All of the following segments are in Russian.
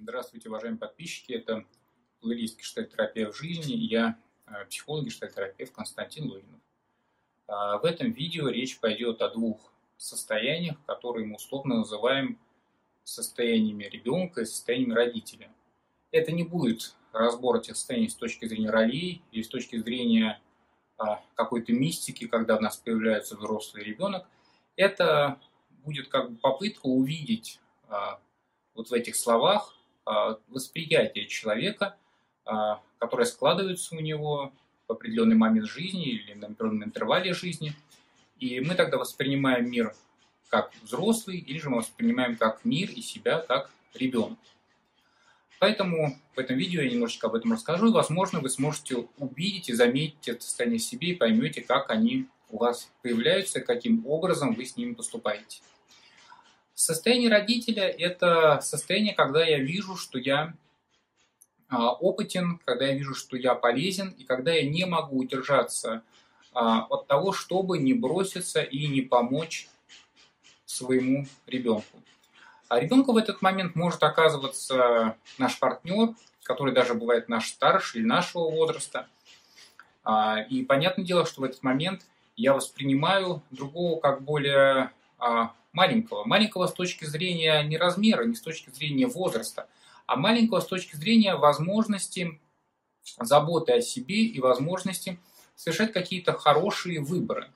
Здравствуйте, уважаемые подписчики. Это плейлист «Гештальтерапия в жизни» я, э, психолог, гештальтерапевт Константин Лунинов. А, в этом видео речь пойдет о двух состояниях, которые мы условно называем состояниями ребенка и состояниями родителя. Это не будет разбор этих состояний с точки зрения ролей или с точки зрения а, какой-то мистики, когда у нас появляется взрослый ребенок. Это будет как бы попытка увидеть а, вот в этих словах восприятие человека, а, которое складывается у него в определенный момент жизни или на определенном интервале жизни. И мы тогда воспринимаем мир как взрослый, или же мы воспринимаем как мир и себя как ребенок. Поэтому в этом видео я немножечко об этом расскажу, и, возможно, вы сможете увидеть и заметить это состояние в себе и поймете, как они у вас появляются, каким образом вы с ними поступаете. Состояние родителя – это состояние, когда я вижу, что я а, опытен, когда я вижу, что я полезен, и когда я не могу удержаться а, от того, чтобы не броситься и не помочь своему ребенку. А ребенку в этот момент может оказываться наш партнер, который даже бывает наш старший или нашего возраста. А, и понятное дело, что в этот момент я воспринимаю другого как более маленького. Маленького с точки зрения не размера, не с точки зрения возраста, а маленького с точки зрения возможности заботы о себе и возможности совершать какие-то хорошие выборы.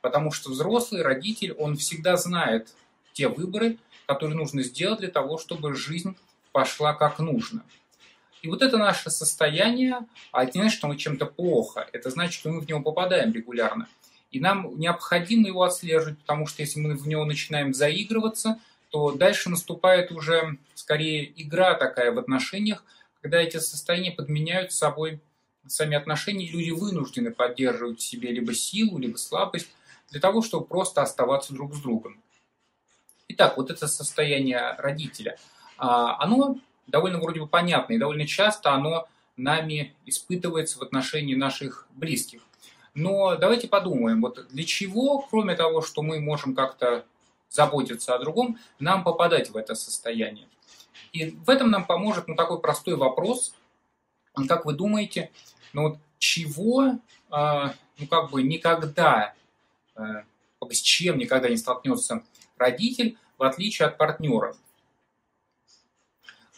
Потому что взрослый родитель, он всегда знает те выборы, которые нужно сделать для того, чтобы жизнь пошла как нужно. И вот это наше состояние, а это не значит, что мы чем-то плохо, это значит, что мы в него попадаем регулярно. И нам необходимо его отслеживать, потому что если мы в него начинаем заигрываться, то дальше наступает уже скорее игра такая в отношениях, когда эти состояния подменяют собой сами отношения, люди вынуждены поддерживать в себе либо силу, либо слабость для того, чтобы просто оставаться друг с другом. Итак, вот это состояние родителя, а, оно довольно вроде бы понятно, и довольно часто оно нами испытывается в отношении наших близких. Но давайте подумаем, вот для чего, кроме того, что мы можем как-то заботиться о другом, нам попадать в это состояние. И в этом нам поможет ну, такой простой вопрос. Как вы думаете, ну вот чего, э, ну как бы никогда, э, с чем никогда не столкнется родитель, в отличие от партнера?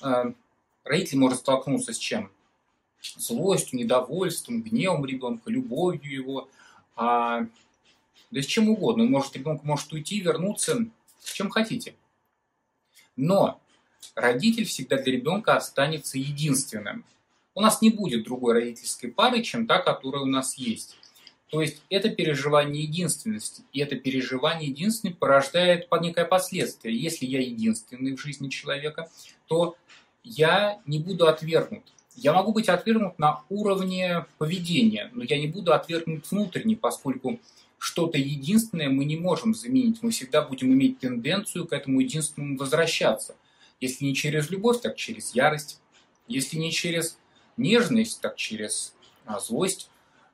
Э, родитель может столкнуться с чем? Злостью, недовольством, гневом ребенка, любовью его, а, да с чем угодно. Может, ребенок может уйти, вернуться, с чем хотите. Но родитель всегда для ребенка останется единственным. У нас не будет другой родительской пары, чем та, которая у нас есть. То есть это переживание единственности. И это переживание единственности порождает некое последствие. Если я единственный в жизни человека, то я не буду отвергнут. Я могу быть отвергнут на уровне поведения, но я не буду отвергнут внутренне, поскольку что-то единственное мы не можем заменить. Мы всегда будем иметь тенденцию к этому единственному возвращаться. Если не через любовь, так через ярость. Если не через нежность, так через а, злость.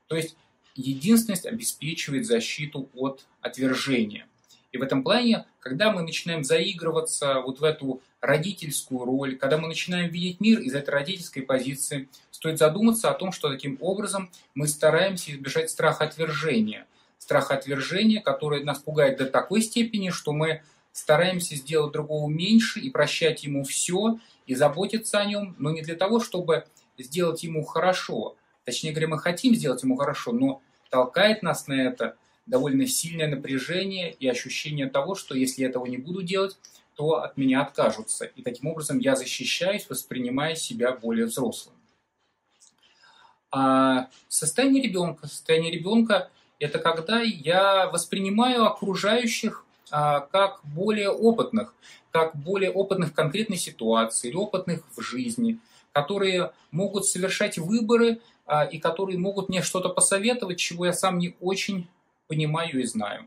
То есть единственность обеспечивает защиту от отвержения. И в этом плане, когда мы начинаем заигрываться вот в эту родительскую роль, когда мы начинаем видеть мир из этой родительской позиции, стоит задуматься о том, что таким образом мы стараемся избежать страха отвержения. Страха отвержения, который нас пугает до такой степени, что мы стараемся сделать другого меньше и прощать ему все, и заботиться о нем, но не для того, чтобы сделать ему хорошо. Точнее говоря, мы хотим сделать ему хорошо, но толкает нас на это довольно сильное напряжение и ощущение того, что если я этого не буду делать, то от меня откажутся. И таким образом я защищаюсь, воспринимая себя более взрослым. А состояние ребенка. Состояние ребенка – это когда я воспринимаю окружающих а, как более опытных, как более опытных в конкретной ситуации или опытных в жизни, которые могут совершать выборы а, и которые могут мне что-то посоветовать, чего я сам не очень понимаю и знаю.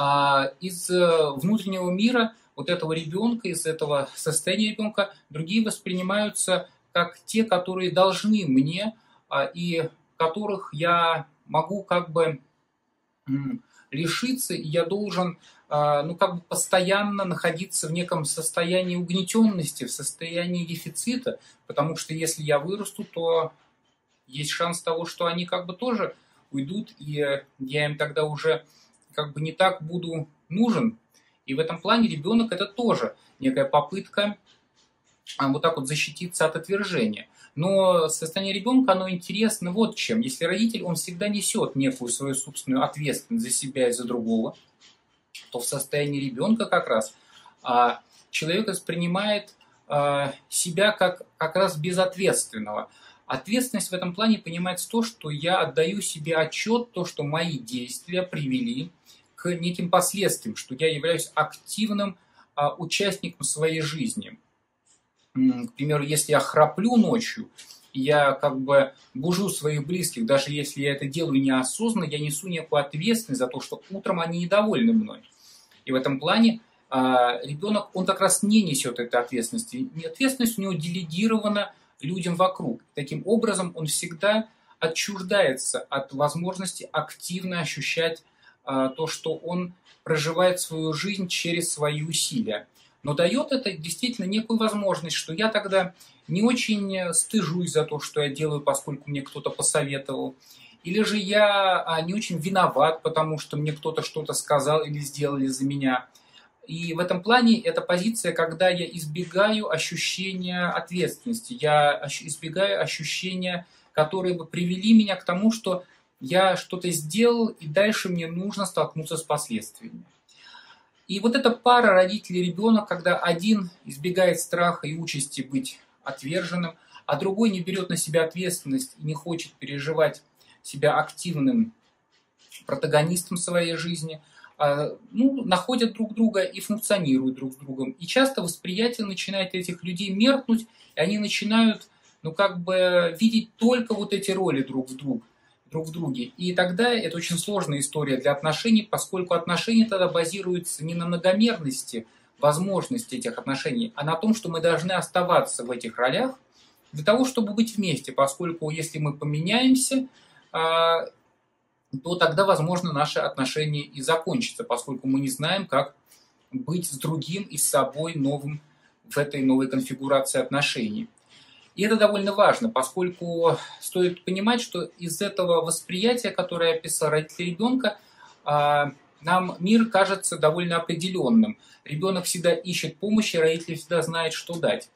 А из э, внутреннего мира вот этого ребенка, из этого состояния ребенка, другие воспринимаются как те, которые должны мне, а, и которых я могу как бы лишиться, и я должен а, ну, как бы постоянно находиться в неком состоянии угнетенности, в состоянии дефицита, потому что если я вырасту, то есть шанс того, что они как бы тоже уйдут, и я им тогда уже как бы не так буду нужен. И в этом плане ребенок это тоже некая попытка а, вот так вот защититься от отвержения. Но состояние ребенка, оно интересно вот чем. Если родитель, он всегда несет некую свою собственную ответственность за себя и за другого, то в состоянии ребенка как раз а, человек воспринимает а, себя как, как раз безответственного. Ответственность в этом плане понимается то, что я отдаю себе отчет, то, что мои действия привели к неким последствиям, что я являюсь активным а, участником своей жизни. К примеру, если я храплю ночью, я как бы бужу своих близких, даже если я это делаю неосознанно, я несу некую ответственность за то, что утром они недовольны мной. И в этом плане а, ребенок, он как раз не несет этой ответственности. Ответственность у него делегирована людям вокруг. Таким образом, он всегда отчуждается от возможности активно ощущать то, что он проживает свою жизнь через свои усилия. Но дает это действительно некую возможность, что я тогда не очень стыжусь за то, что я делаю, поскольку мне кто-то посоветовал. Или же я а, не очень виноват, потому что мне кто-то что-то сказал или сделали за меня. И в этом плане это позиция, когда я избегаю ощущения ответственности, я избегаю ощущения, которые бы привели меня к тому, что я что-то сделал, и дальше мне нужно столкнуться с последствиями. И вот эта пара родителей ребенок, когда один избегает страха и участи быть отверженным, а другой не берет на себя ответственность и не хочет переживать себя активным протагонистом своей жизни, а, ну, находят друг друга и функционируют друг с другом. И часто восприятие начинает этих людей меркнуть, и они начинают, ну, как бы видеть только вот эти роли друг в друг друг в друге. И тогда это очень сложная история для отношений, поскольку отношения тогда базируются не на многомерности возможности этих отношений, а на том, что мы должны оставаться в этих ролях для того, чтобы быть вместе, поскольку если мы поменяемся, а, то тогда, возможно, наши отношения и закончатся, поскольку мы не знаем, как быть с другим и с собой новым в этой новой конфигурации отношений. И это довольно важно, поскольку стоит понимать, что из этого восприятия, которое описал родитель ребенка, а, нам мир кажется довольно определенным. Ребенок всегда ищет помощи, родители всегда знают, что дать.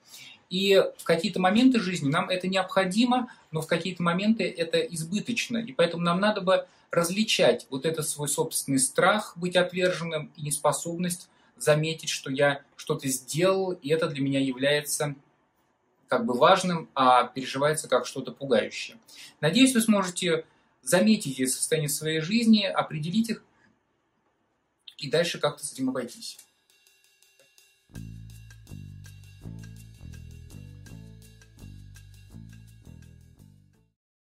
И в какие-то моменты жизни нам это необходимо, но в какие-то моменты это избыточно. И поэтому нам надо бы различать вот этот свой собственный страх быть отверженным и неспособность заметить, что я что-то сделал, и это для меня является как бы важным, а переживается как что-то пугающее. Надеюсь, вы сможете заметить эти состояния своей жизни, определить их и дальше как-то с этим обойтись.